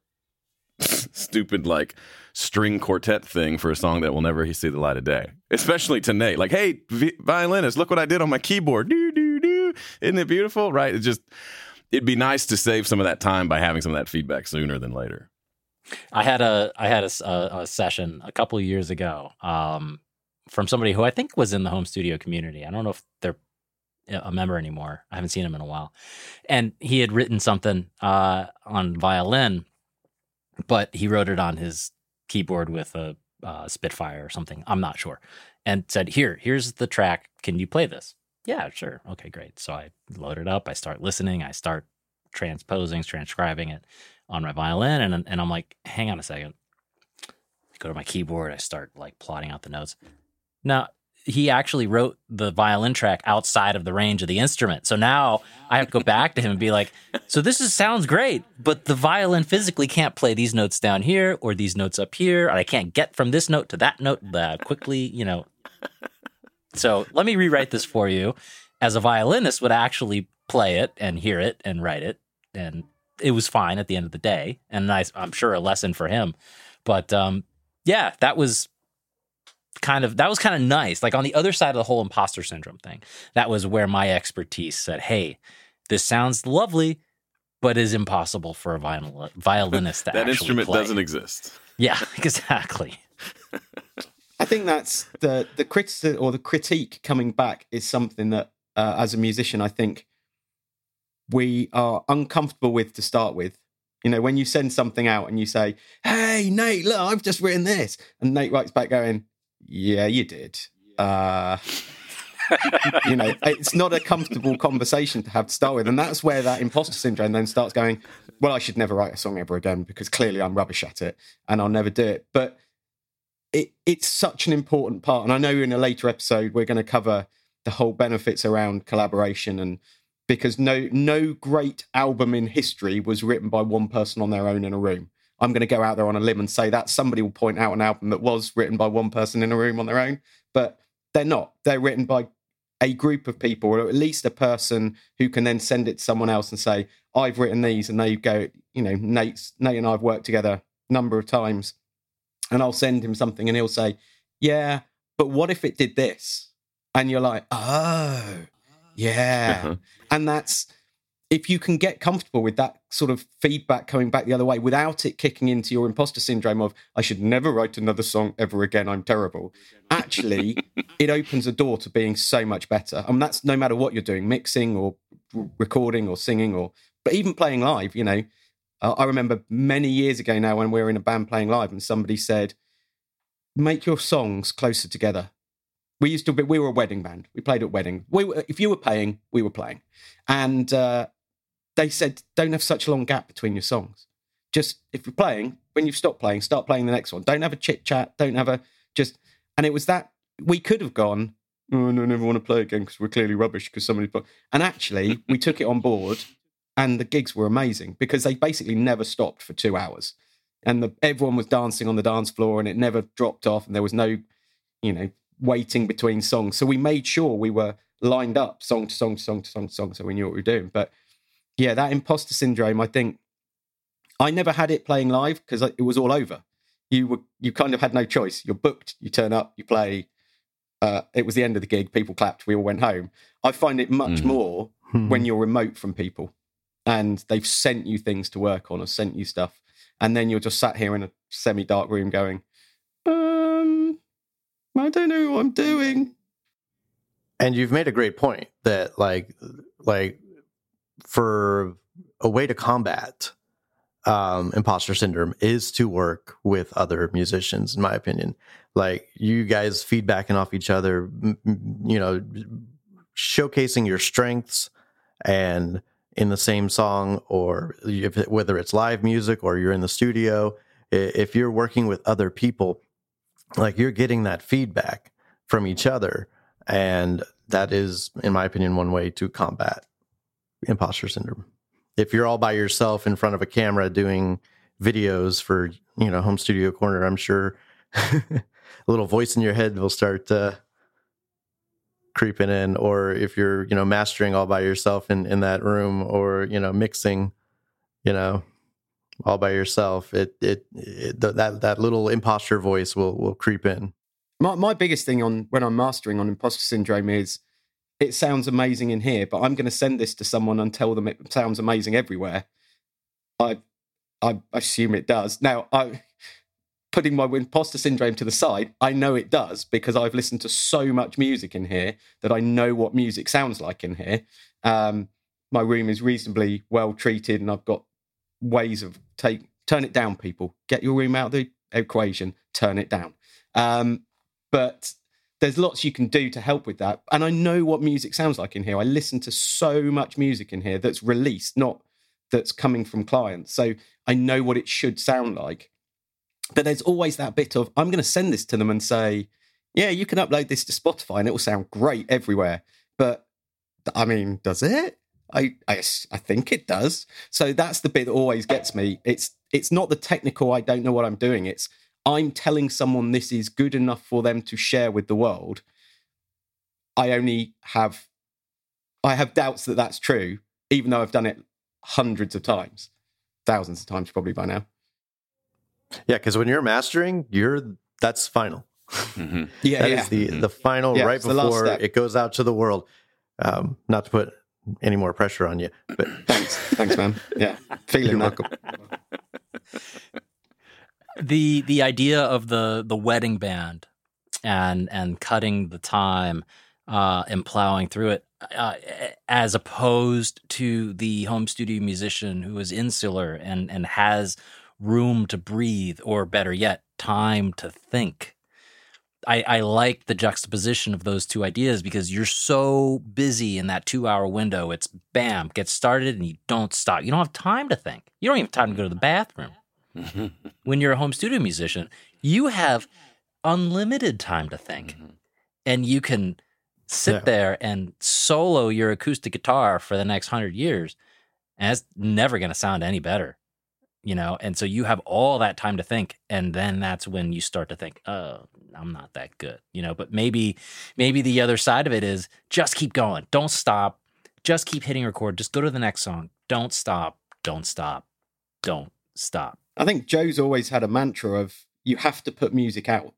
<laughs> stupid like string quartet thing for a song that will never see the light of day. Especially to Nate, like, "Hey, vi- violinist, look what I did on my keyboard. Do do do. Isn't it beautiful?" Right? It just it'd be nice to save some of that time by having some of that feedback sooner than later. I had a I had a, a, a session a couple of years ago um, from somebody who I think was in the home studio community. I don't know if they're a member anymore. I haven't seen him in a while, and he had written something uh, on violin but he wrote it on his keyboard with a uh, Spitfire or something. I'm not sure. And said, "Here, here's the track. Can you play this?" Yeah, sure. Okay, great. So I load it up. I start listening. I start transposing, transcribing it on my violin, and and I'm like, "Hang on a second. I go to my keyboard. I start like plotting out the notes. Now he actually wrote the violin track outside of the range of the instrument. So now I have to go back to him and be like, so this is, sounds great, but the violin physically can't play these notes down here or these notes up here. I can't get from this note to that note uh, quickly, you know. So let me rewrite this for you. As a violinist would actually play it and hear it and write it. And it was fine at the end of the day. And I, I'm sure a lesson for him. But um, yeah, that was kind of that was kind of nice. Like on the other side of the whole imposter syndrome thing, that was where my expertise said, "Hey, this sounds lovely, but is impossible for a viol- violinist to that instrument play. doesn't exist." Yeah, <laughs> exactly. I think that's the the critic or the critique coming back is something that, uh, as a musician, I think we are uncomfortable with to start with. You know, when you send something out and you say, "Hey, Nate, look, I've just written this," and Nate writes back going, yeah, you did. Uh, <laughs> you know, it's not a comfortable conversation to have to start with. And that's where that imposter syndrome then starts going, well, I should never write a song ever again because clearly I'm rubbish at it and I'll never do it. But it, it's such an important part. And I know in a later episode, we're going to cover the whole benefits around collaboration and because no no great album in history was written by one person on their own in a room. I'm going to go out there on a limb and say that somebody will point out an album that was written by one person in a room on their own, but they're not. They're written by a group of people, or at least a person who can then send it to someone else and say, "I've written these," and they go, you know, Nate's Nate and I've worked together a number of times, and I'll send him something, and he'll say, "Yeah, but what if it did this?" And you're like, "Oh, yeah," uh-huh. and that's if you can get comfortable with that sort of feedback coming back the other way without it kicking into your imposter syndrome of I should never write another song ever again, I'm terrible. Actually, <laughs> it opens a door to being so much better. I mean, that's no matter what you're doing, mixing or recording or singing or but even playing live, you know. I remember many years ago now when we were in a band playing live and somebody said, make your songs closer together. We used to be, we were a wedding band. We played at wedding. We were, if you were paying, we were playing. And uh, they said, don't have such a long gap between your songs. Just if you're playing, when you've stopped playing, start playing the next one. Don't have a chit chat. Don't have a just. And it was that we could have gone, oh, no, I never want to play again because we're clearly rubbish because somebody. And actually, we took it on board and the gigs were amazing because they basically never stopped for two hours. And the, everyone was dancing on the dance floor and it never dropped off and there was no, you know, waiting between songs. So we made sure we were lined up song to song to song to song to song so we knew what we were doing. But yeah, that imposter syndrome, I think I never had it playing live because it was all over. You were you kind of had no choice. You're booked. You turn up. You play. Uh, it was the end of the gig. People clapped. We all went home. I find it much mm. more mm. when you're remote from people and they've sent you things to work on or sent you stuff, and then you're just sat here in a semi-dark room going, um, I don't know what I'm doing. And you've made a great point that like like for a way to combat um, imposter syndrome is to work with other musicians, in my opinion. Like you guys feedbacking off each other, you know, showcasing your strengths and in the same song, or if, whether it's live music or you're in the studio, if you're working with other people, like you're getting that feedback from each other. And that is, in my opinion, one way to combat imposter syndrome. If you're all by yourself in front of a camera doing videos for you know home studio corner, I'm sure <laughs> a little voice in your head will start uh, creeping in. Or if you're you know mastering all by yourself in in that room, or you know mixing, you know all by yourself, it it, it that that little imposter voice will will creep in. My my biggest thing on when I'm mastering on imposter syndrome is it sounds amazing in here, but I'm going to send this to someone and tell them it sounds amazing everywhere. I I assume it does. Now, I putting my imposter syndrome to the side, I know it does because I've listened to so much music in here that I know what music sounds like in here. Um, my room is reasonably well treated, and I've got ways of take turn it down. People get your room out of the equation, turn it down. Um, but there's lots you can do to help with that. And I know what music sounds like in here. I listen to so much music in here that's released, not that's coming from clients. So I know what it should sound like. But there's always that bit of, I'm going to send this to them and say, yeah, you can upload this to Spotify and it will sound great everywhere. But I mean, does it? I, I, I think it does. So that's the bit that always gets me. It's it's not the technical. I don't know what I'm doing. It's I'm telling someone this is good enough for them to share with the world, I only have I have doubts that that's true, even though I've done it hundreds of times, thousands of times probably by now. Yeah, because when you're mastering, you're that's final. Mm-hmm. <laughs> Yeah, that yeah. is the mm-hmm. the final yeah, right before it goes out to the world. Um, not to put any more pressure on you, but thanks, thanks, man. Yeah, <laughs> feeling that. welcome <laughs> the the idea of the the wedding band and and cutting the time uh, and plowing through it, uh, as opposed to the home studio musician who is insular and and has room to breathe, or better yet, time to think. I, I like the juxtaposition of those two ideas because you're so busy in that two hour window. It's bam, get started and you don't stop. You don't have time to think. You don't even have time to go to the bathroom. When you're a home studio musician, you have unlimited time to think. Mm-hmm. And you can sit yeah. there and solo your acoustic guitar for the next hundred years. And it's never going to sound any better, you know? And so you have all that time to think. And then that's when you start to think, oh, I'm not that good, you know? But maybe, maybe the other side of it is just keep going. Don't stop. Just keep hitting record. Just go to the next song. Don't stop. Don't stop. Don't stop. I think Joe's always had a mantra of you have to put music out.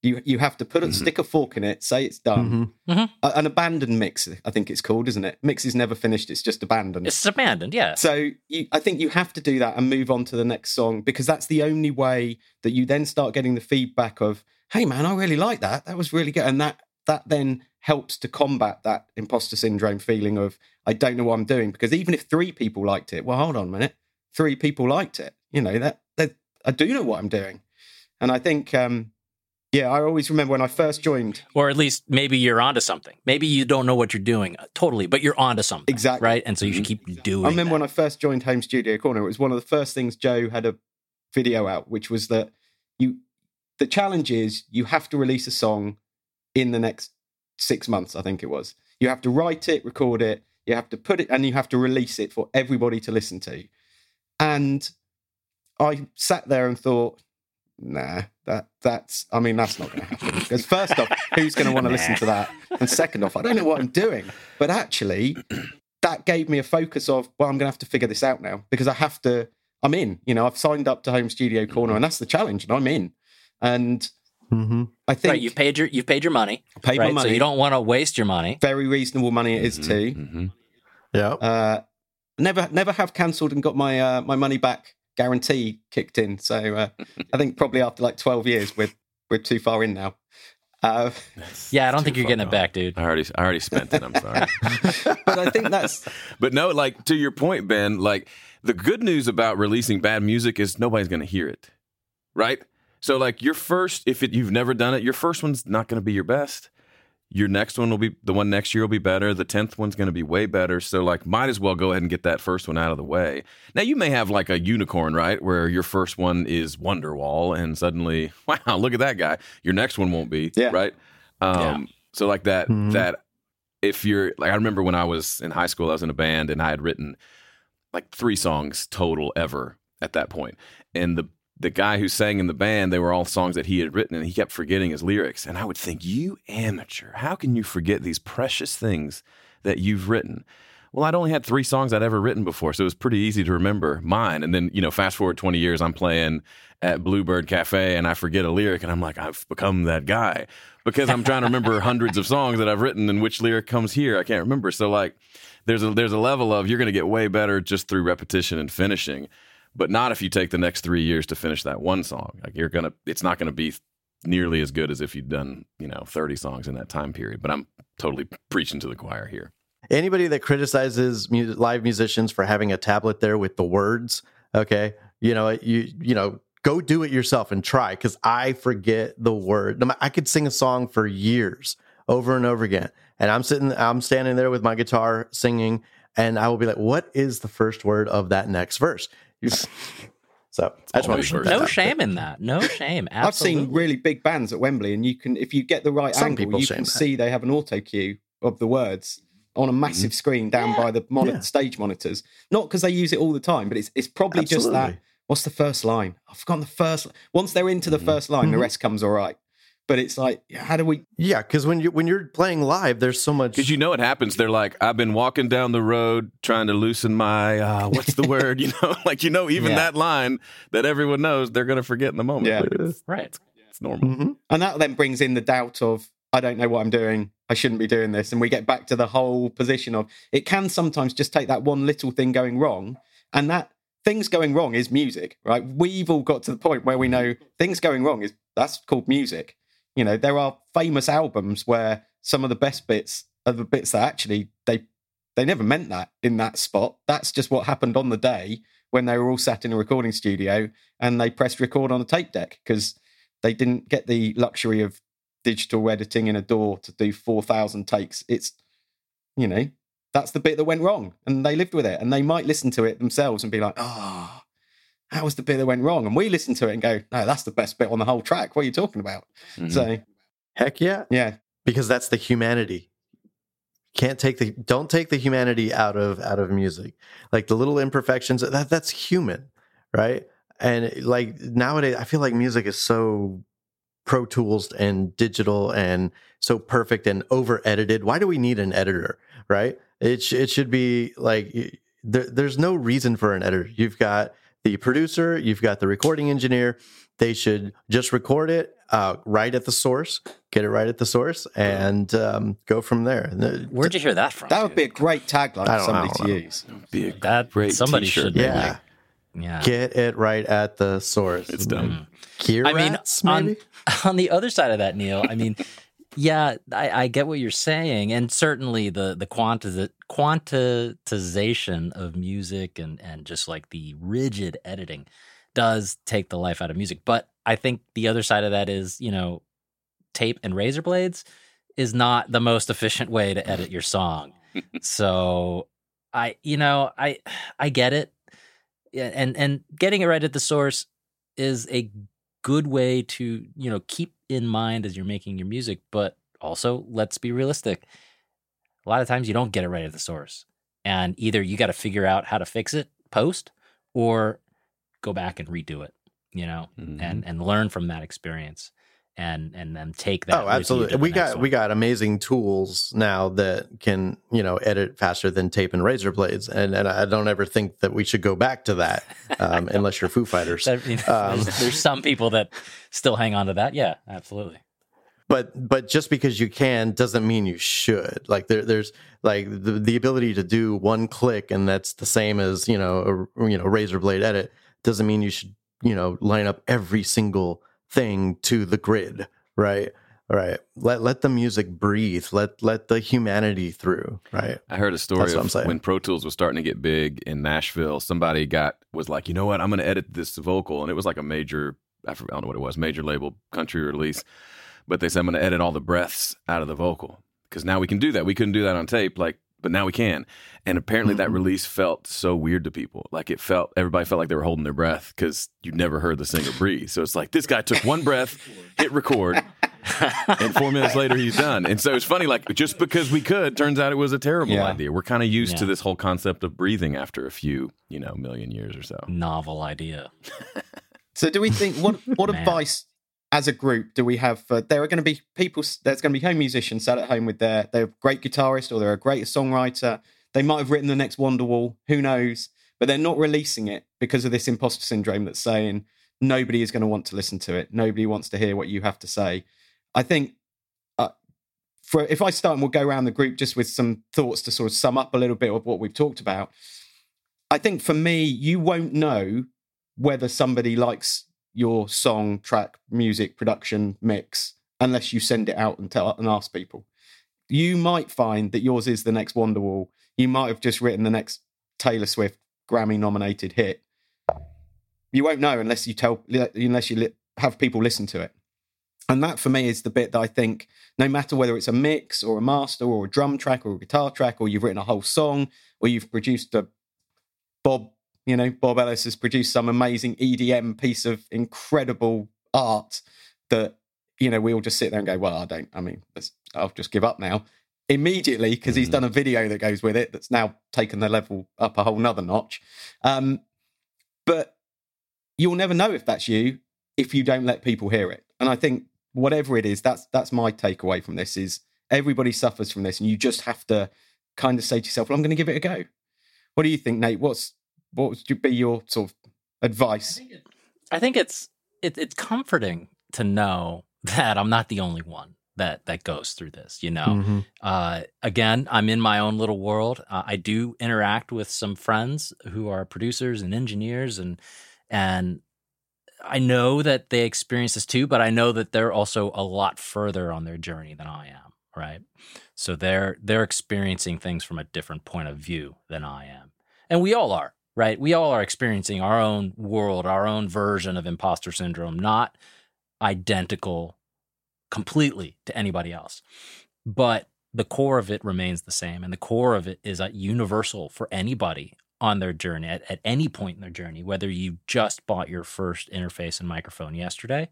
You you have to put it, Mhm. stick a fork in it, say it's done. Mhm. A- An abandoned mix, I think it's called, isn't it? Mix is never finished; it's just abandoned. It's abandoned, yeah. So you, I think you have to do that and move on to the next song because that's the only way that you then start getting the feedback of, "Hey, man, I really like that. That was really good," and that that then helps to combat that imposter syndrome feeling of I don't know what I'm doing because even if three people liked it, well, hold on a minute, three people liked it. You know that that I do know what I'm doing, and I think. um yeah, I always remember when I first joined. Or at least maybe you're onto something. Maybe you don't know what you're doing uh, totally, but you're onto something. Exactly. Right? And so you should keep doing I remember that. when I first joined Home Studio Corner, it was one of the first things Joe had a video out, which was that you the challenge is you have to release a song in the next six months, I think it was. You have to write it, record it, you have to put it, and you have to release it for everybody to listen to. And I sat there and thought, nah, that that's I mean, that's not gonna happen. Because first off, who's gonna want to listen to that? And second off, I don't know what I'm doing. But actually, that gave me a focus of, well, I'm gonna have to figure this out now because I have to I'm in. You know, I've signed up to Home Studio Corner and that's the challenge, and I'm in. And Mhm. I think Right, you've paid your you've paid your money. paid right? my money. So you don't want to waste your money. very reasonable money it is too. Mhm. Yeah. Uh, never never have cancelled and got my uh, my money back guarantee kicked in. So uh, I think probably after like twelve years we're we're too far in now. Uh, Yeah, I don't think you're far getting it back, dude. I already, I already spent it. I'm sorry. <laughs> <laughs> but I think that's But no, like to your point, Ben, like the good news about releasing bad music is nobody's going to hear it. Right? So like your first if it, you've never done it, your first one's not going to be your best. Your next one will be the one next year will be better. The 10th one's going to be way better. So like might as well go ahead and get that first one out of the way. Now you may have like a unicorn, right? Where your first one is Wonderwall and suddenly, <laughs> wow, look at that guy. Your next one won't be, Yeah. right? Um so like that Mhm. that if you're like I remember when I was in high school, I was in a band and I had written like three songs total ever at that point. And the the guy who sang in the band, they were all songs that he had written and he kept forgetting his lyrics. And I would think, you amateur, how can you forget these precious things that you've written? Well, I'd only had three songs I'd ever written before, so it was pretty easy to remember mine. And then, you know, fast forward 20 years, I'm playing at Bluebird Cafe and I forget a lyric and I'm like, I've become that guy because I'm trying to remember <laughs> hundreds of songs that I've written and which lyric comes here. I can't remember. So like there's a there's a level of you're going to get way better just through repetition and finishing, but not if you take the next 3 years to finish that one song. Like you're to it's not to be nearly as good as if you'd done, you know, 30 songs in that time period, but I'm totally preaching to the choir here. Anybody that criticizes mu- live musicians for having a tablet there with the words, okay, you know, you you know, go do it yourself and try because I forget the word. I could sing a song for years over and over again, and I'm sitting, I'm standing there with my guitar singing, and I will be like, "What is the first word of that next verse?" You- <laughs> so I just want always to first. No shame in that. No <laughs> shame. I've seen really big bands at Wembley, and you can if you get the right Some angle, you can that. see they have an auto cue of the words on a massive screen down by the moni- Yeah. stage monitors. Not because they use it all the time, but it's it's probably just that. What's the first line? I've forgotten the first. Once they're into the first line, the Mhm. rest comes all right. But it's like, how do we? Yeah, because when you when you're playing live, there's so much. Because you know it happens. They're like, I've been walking down the road trying to loosen my, uh, what's the word? <laughs> You know, <laughs> like, you know, even Yeah. that line that everyone knows, they're going to forget in the moment. Yeah. It's, right. it's normal. Mhm. And that then brings in the doubt of, I don't know what I'm doing. I shouldn't be doing this. And we get back to the whole position of it can sometimes just take that one little thing going wrong. And that things going wrong is music, right? We've all got to the point where we know things going wrong is that's called music. You know, there are famous albums where some of the best bits are the bits that actually they they never meant that in that spot. That's just what happened on the day when they were all sat in a recording studio and they pressed record on a tape deck because they didn't get the luxury of digital editing in a DAW to do 4,000 takes. It's, you know, that's the bit that went wrong and they lived with it. And they might listen to it themselves and be like, oh, that was the bit that went wrong. And we listen to it and go, no, that's the best bit on the whole track. What are you talking about? Mhm. So, Heck yeah, yeah, because that's the humanity. Can't take the don't take the humanity out of out of music. Like the little imperfections, that that's human, right? And like nowadays, I feel like music is so pro tools and digital and so perfect and over edited. Why do we need an editor, right? It sh- it should be like there, there's no reason for an editor. You've got the producer, you've got the recording engineer. They should just record it uh, right at the source, get it right at the source, and um, go from there. Where'd you hear that from? That would be a great tagline for somebody know. to use. Be a That great somebody t-shirt. should Yeah. like, yeah. Get it right at the source. It's done. Gear I mean, rats, on, <laughs> on the other side of that, Neil, I mean, yeah, I, I get what you're saying, and certainly the the quantiz- quantization of music and and just like the rigid editing does take the life out of music. But I think the other side of that is, you know, tape and razor blades is not the most efficient way to edit your song. so I, you know, I I get it, and and getting it right at the source is a good way to you know keep in mind as you're making your music but also let's be realistic a lot of times you don't get it right at the source and either you got to figure out how to fix it post or go back and redo it you know Mhm. and and learn from that experience and and then take that Oh, you absolutely. We got one. we got amazing tools now that can you know edit faster than tape and razor blades, and and I don't ever think that we should go back to that <laughs> um, unless you're Foo Fighters. I mean, Um, there's, <laughs> there's some people that still hang on to that yeah absolutely but but just because you can doesn't mean you should like there there's like the, the ability to do one click and that's the same as you know a you know razor blade edit doesn't mean you should you know line up every single thing to the grid right right let let the music breathe let let the humanity through right I heard a story I'm of saying. when Pro Tools was starting to get big in Nashville. Somebody got was like, you know what, I'm going to edit this vocal, and it was like a major, I I don't know what it was, major label country release. But they said I'm going to edit all the breaths out of the vocal because now we can do that. We couldn't do that on tape, like, but now we can. And apparently that Mhm. release felt so weird to people. Like it felt, everybody felt like they were holding their breath because you never heard the singer breathe. So it's like this guy took one breath, hit record, and four minutes later he's done. And so it's funny, like just because we could, turns out it was a terrible Yeah. idea. We're kind of used to this whole concept of breathing after a few, you know, million years or so. novel idea So, do we think what what <laughs> advice as a group do we have? For, there are going to be people. There's going to be home musicians sat at home with their they're great guitarist or they're a great songwriter. They might have written the next Wonderwall. Who knows? But they're not releasing it because of this imposter syndrome that's saying nobody is going to want to listen to it. Nobody wants to hear what you have to say. I think. Uh, for if I start and we'll go around the group just with some thoughts to sort of sum up a little bit of what we've talked about. I think for me, you won't know whether somebody likes your song, track, music, production, mix, unless you send it out and tell and ask people. You might find that yours is the next Wonderwall. You might have just written the next Taylor Swift Grammy nominated hit. You won't know unless you tell unless you li- have people listen to it. And that for me is the bit that I think no matter whether it's a mix or a master or a drum track or a guitar track or you've written a whole song or you've produced a Bob, you know, Bob Ellis has produced some amazing EDM piece of incredible art that, you know, we all just sit there and go, well, I don't, I mean, I'll just give up now immediately because he's Mhm. done a video that goes with it that's now taken the level up a whole nother notch. Um, but you'll never know if that's you if you don't let people hear it. And I think whatever it is, that's that's my takeaway from this is everybody suffers from this, and you just have to kind of say to yourself, well, I'm going to give it a go. What do you think, Nate? What's what would be your sort of advice? I think it's it, it's comforting to know <laughs> that I'm not the only one that that goes through this. You know, Mhm. uh, again, I'm in my own little world. Uh, I do interact with some friends who are producers and engineers, and and I know that they experience this too. But I know that they're also a lot further on their journey than I am. Right, so they're they're experiencing things from a different point of view than I am, and we all are. Right, we all are experiencing our own world, our own version of imposter syndrome, not identical completely to anybody else. But the core of it remains the same. And the core of it is uh, universal for anybody on their journey at, at any point in their journey, whether you just bought your first interface and microphone yesterday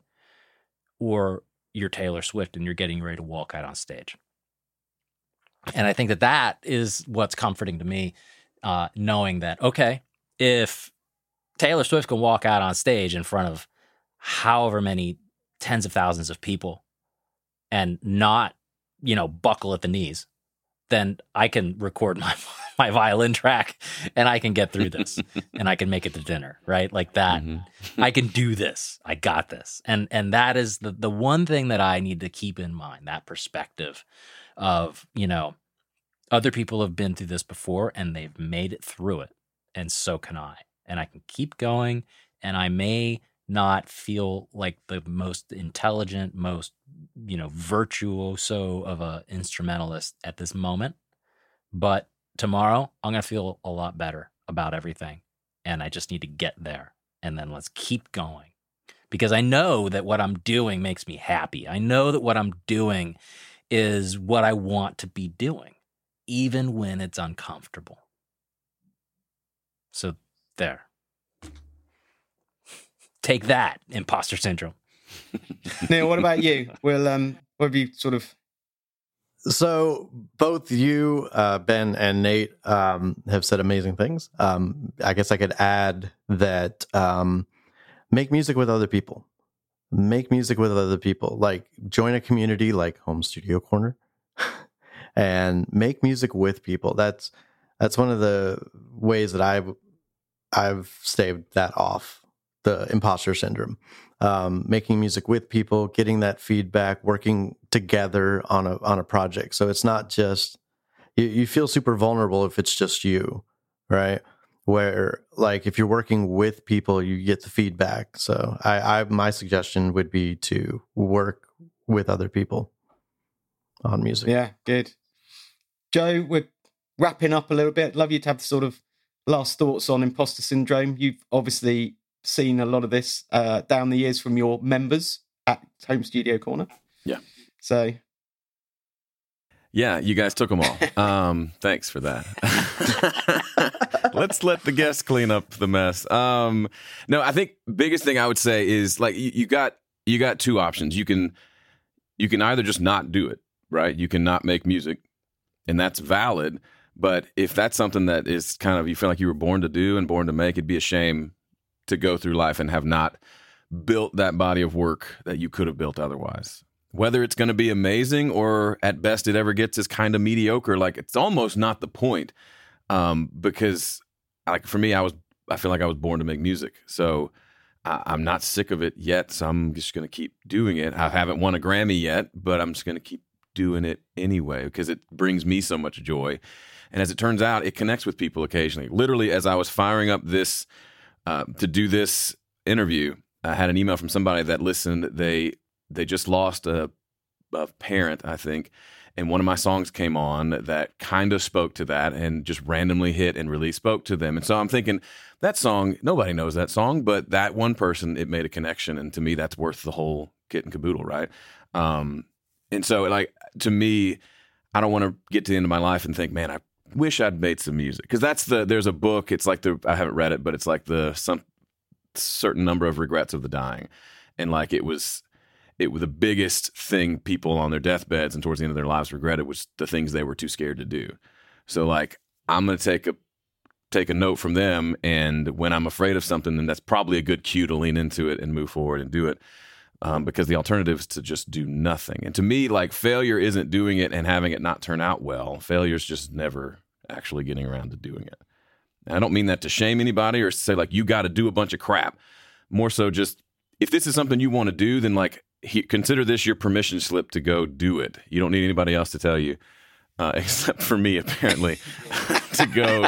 or you're Taylor Swift and you're getting ready to walk out on stage. And I think that that is what's comforting to me, uh, knowing that, okay, if Taylor Swift can walk out on stage in front of however many tens of thousands of people and not, you know, buckle at the knees, then I can record <laughs> my my violin track and I can get through this <laughs> and I can make it to dinner, right? Like that. Mm-hmm. I can do this. I got this. And and that is the the one thing that I need to keep in mind, that perspective of, you know, other people have been through this before and they've made it through it. And so can I. And I can keep going and I may not feel like the most intelligent, most, you know, virtuoso of a instrumentalist at this moment. But tomorrow I'm going to feel a lot better about everything. And I just need to get there. And then let's keep going. Because I know that what I'm doing makes me happy. I know that what I'm doing is what I want to be doing, even when it's uncomfortable. So there. Take that, imposter syndrome. <laughs> Neil, what about you? Well, um, what have you sort of? So both you, uh, Ben, and Nate um, have said amazing things. Um, I guess I could add that um, make music with other people. Make music with other people. Like join a community like Home Studio Corner, <laughs> and make music with people. That's that's one of the ways that I've I've staved that off the imposter syndrome um, making music with people, getting that feedback, working together on a on a project. So it's not just you, you feel super vulnerable if it's just you, right? Where like if you're working with people, you get the feedback. So I, I my suggestion would be to work with other people on music. Yeah, good. Joe, we're wrapping up a little bit. Love you to have the sort of last thoughts on imposter syndrome. You've obviously seen a lot of this uh, down the years from your members at Home Studio Corner. Yeah. So. Yeah, you guys took them all. <laughs> Um, thanks for that. <laughs> Let's let the guests clean up the mess. Um, no, I think biggest thing I would say is like you, you got you got two options. You can you can either just not do it, right? You can not make music, and that's valid. But if that's something that is kind of you feel like you were born to do and born to make, it'd be a shame to go through life and have not built that body of work that you could have built otherwise. Whether it's going to be amazing or at best it ever gets is kind of mediocre, like it's almost not the point. Um, because like for me, I was I feel like I was born to make music, so I, I'm not sick of it yet. So I'm just going to keep doing it. I haven't won a Grammy yet, but I'm just going to keep doing it anyway because it brings me so much joy. And as it turns out, it connects with people occasionally. Literally, as I was firing up this uh, to do this interview, I had an email from somebody that listened. They they just lost a, a parent, I think, and one of my songs came on that kind of spoke to that and just randomly hit and really spoke to them. And so I'm thinking that song, nobody knows that song, but that one person, it made a connection, and to me, that's worth the whole kit and caboodle, right? Um, and so, like to me, I don't want to get to the end of my life and think, man, I wish I'd made some music because that's the there's a book. It's like the I haven't read it, but it's like the some certain number of regrets of the dying, and like it was it was the biggest thing people on their deathbeds and towards the end of their lives regretted was the things they were too scared to do. So like I'm gonna take a take a note from them, and when I'm afraid of something, then that's probably a good cue to lean into it and move forward and do it. Um, because the alternative is to just do nothing. And to me, like failure isn't doing it and having it not turn out well. Failure is just never actually getting around to doing it. I don't mean that to shame anybody or say like you got to do a bunch of crap. More so, just if this is something you want to do, then like he, consider this your permission slip to go do it. You don't need anybody else to tell you, uh, <laughs> except for me apparently, <laughs> to go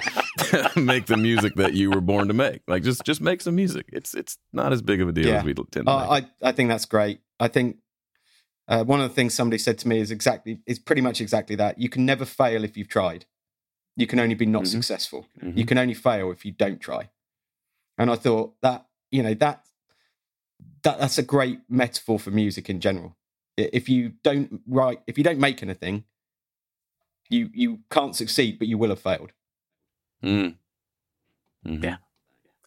<laughs> make the music that you were born to make. Like just just make some music. It's it's not as big of a deal Yeah. as we tend to. Uh. I I think that's great. I think uh, one of the things somebody said to me is exactly is pretty much exactly that. You can never fail if you've tried. You can only be not Mhm. successful. Mhm. You can only fail if you don't try. And I thought that you know that that that's a great metaphor for music in general. If you don't write, if you don't make anything, you you can't succeed, but you will have failed. Mm. Mhm. Yeah.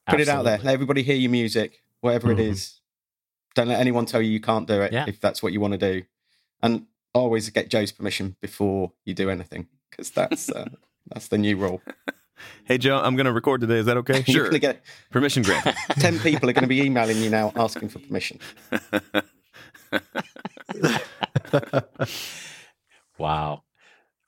Put it out there. Let everybody hear your music, whatever it is. Don't let anyone tell you you can't do it Yeah. if that's what you want to do. And always get Joe's permission before you do anything because that's uh, that's the new rule. <laughs> Hey Joe, I'm going to record today. Is that okay? <laughs> You're Sure. get Permission granted. <laughs> ten people are going to be emailing you now asking for permission. Wow.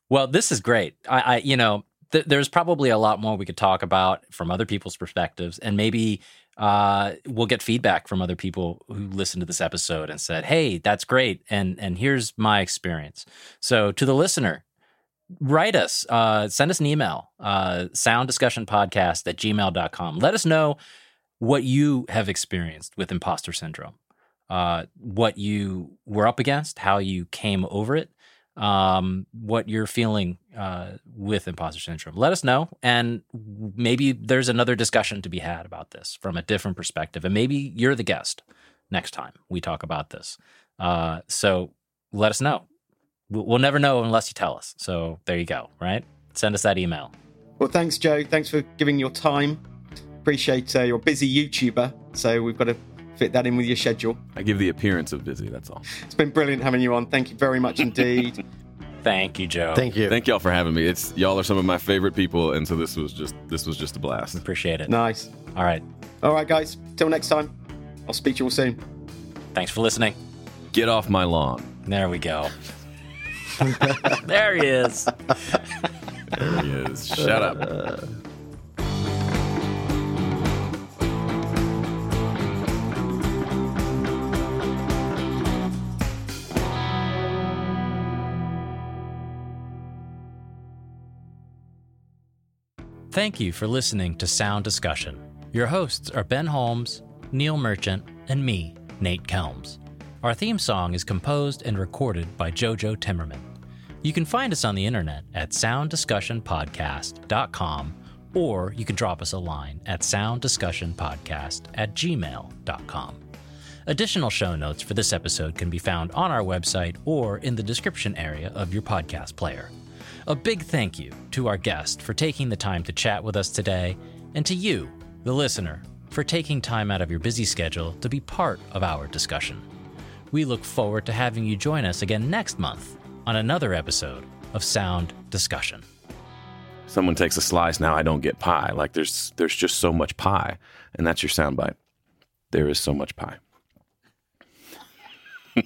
Well, this is great. I, I you know, th- there's probably a lot more we could talk about from other people's perspectives, and maybe uh, we'll get feedback from other people who listened to this episode and said, "Hey, that's great," and and here's my experience. So to the listener, write us, uh, send us an email, uh, sounddiscussionpodcast at gmail.com. Let us know what you have experienced with imposter syndrome, uh, what you were up against, how you came over it, um, what you're feeling uh, with imposter syndrome. Let us know, and maybe there's another discussion to be had about this from a different perspective, and maybe you're the guest next time we talk about this. Uh, so let us know. We'll we'll never know unless you tell us. So there you go. Right? Send us that email. Well, thanks, Joe. Thanks for giving your time. Appreciate uh, you're a busy YouTuber, so we've got to fit that in with your schedule. I give the appearance of busy. That's all. It's been brilliant having you on. Thank you very much indeed. <laughs> Thank you, Joe. Thank you. Thank y'all for having me. It's y'all are some of my favorite people, and so this was just this was just a blast. Appreciate it. nice. All right. All right, guys. Till next time. I'll speak to you all soon. Thanks for listening. Get off my lawn. There we go. <laughs> there he is. There he is. Shut up. Thank you for listening to Sound Discussion. Your hosts are Ben Holmes, Neil Merchant, and me, Nate Kelms. Our theme song is composed and recorded by Jojo Timmerman. You can find us on the internet at sounddiscussionpodcast.com or you can drop us a line at sounddiscussionpodcast at gmail.com. Additional show notes for this episode can be found on our website or in the description area of your podcast player. A big thank you to our guest for taking the time to chat with us today, and to you, the listener, for taking time out of your busy schedule to be part of our discussion. We look forward to having you join us again next month on another episode of Sound Discussion. Someone takes a slice. Now I don't get pie. Like there's there's just so much pie, and that's your soundbite. There is so much pie. <laughs>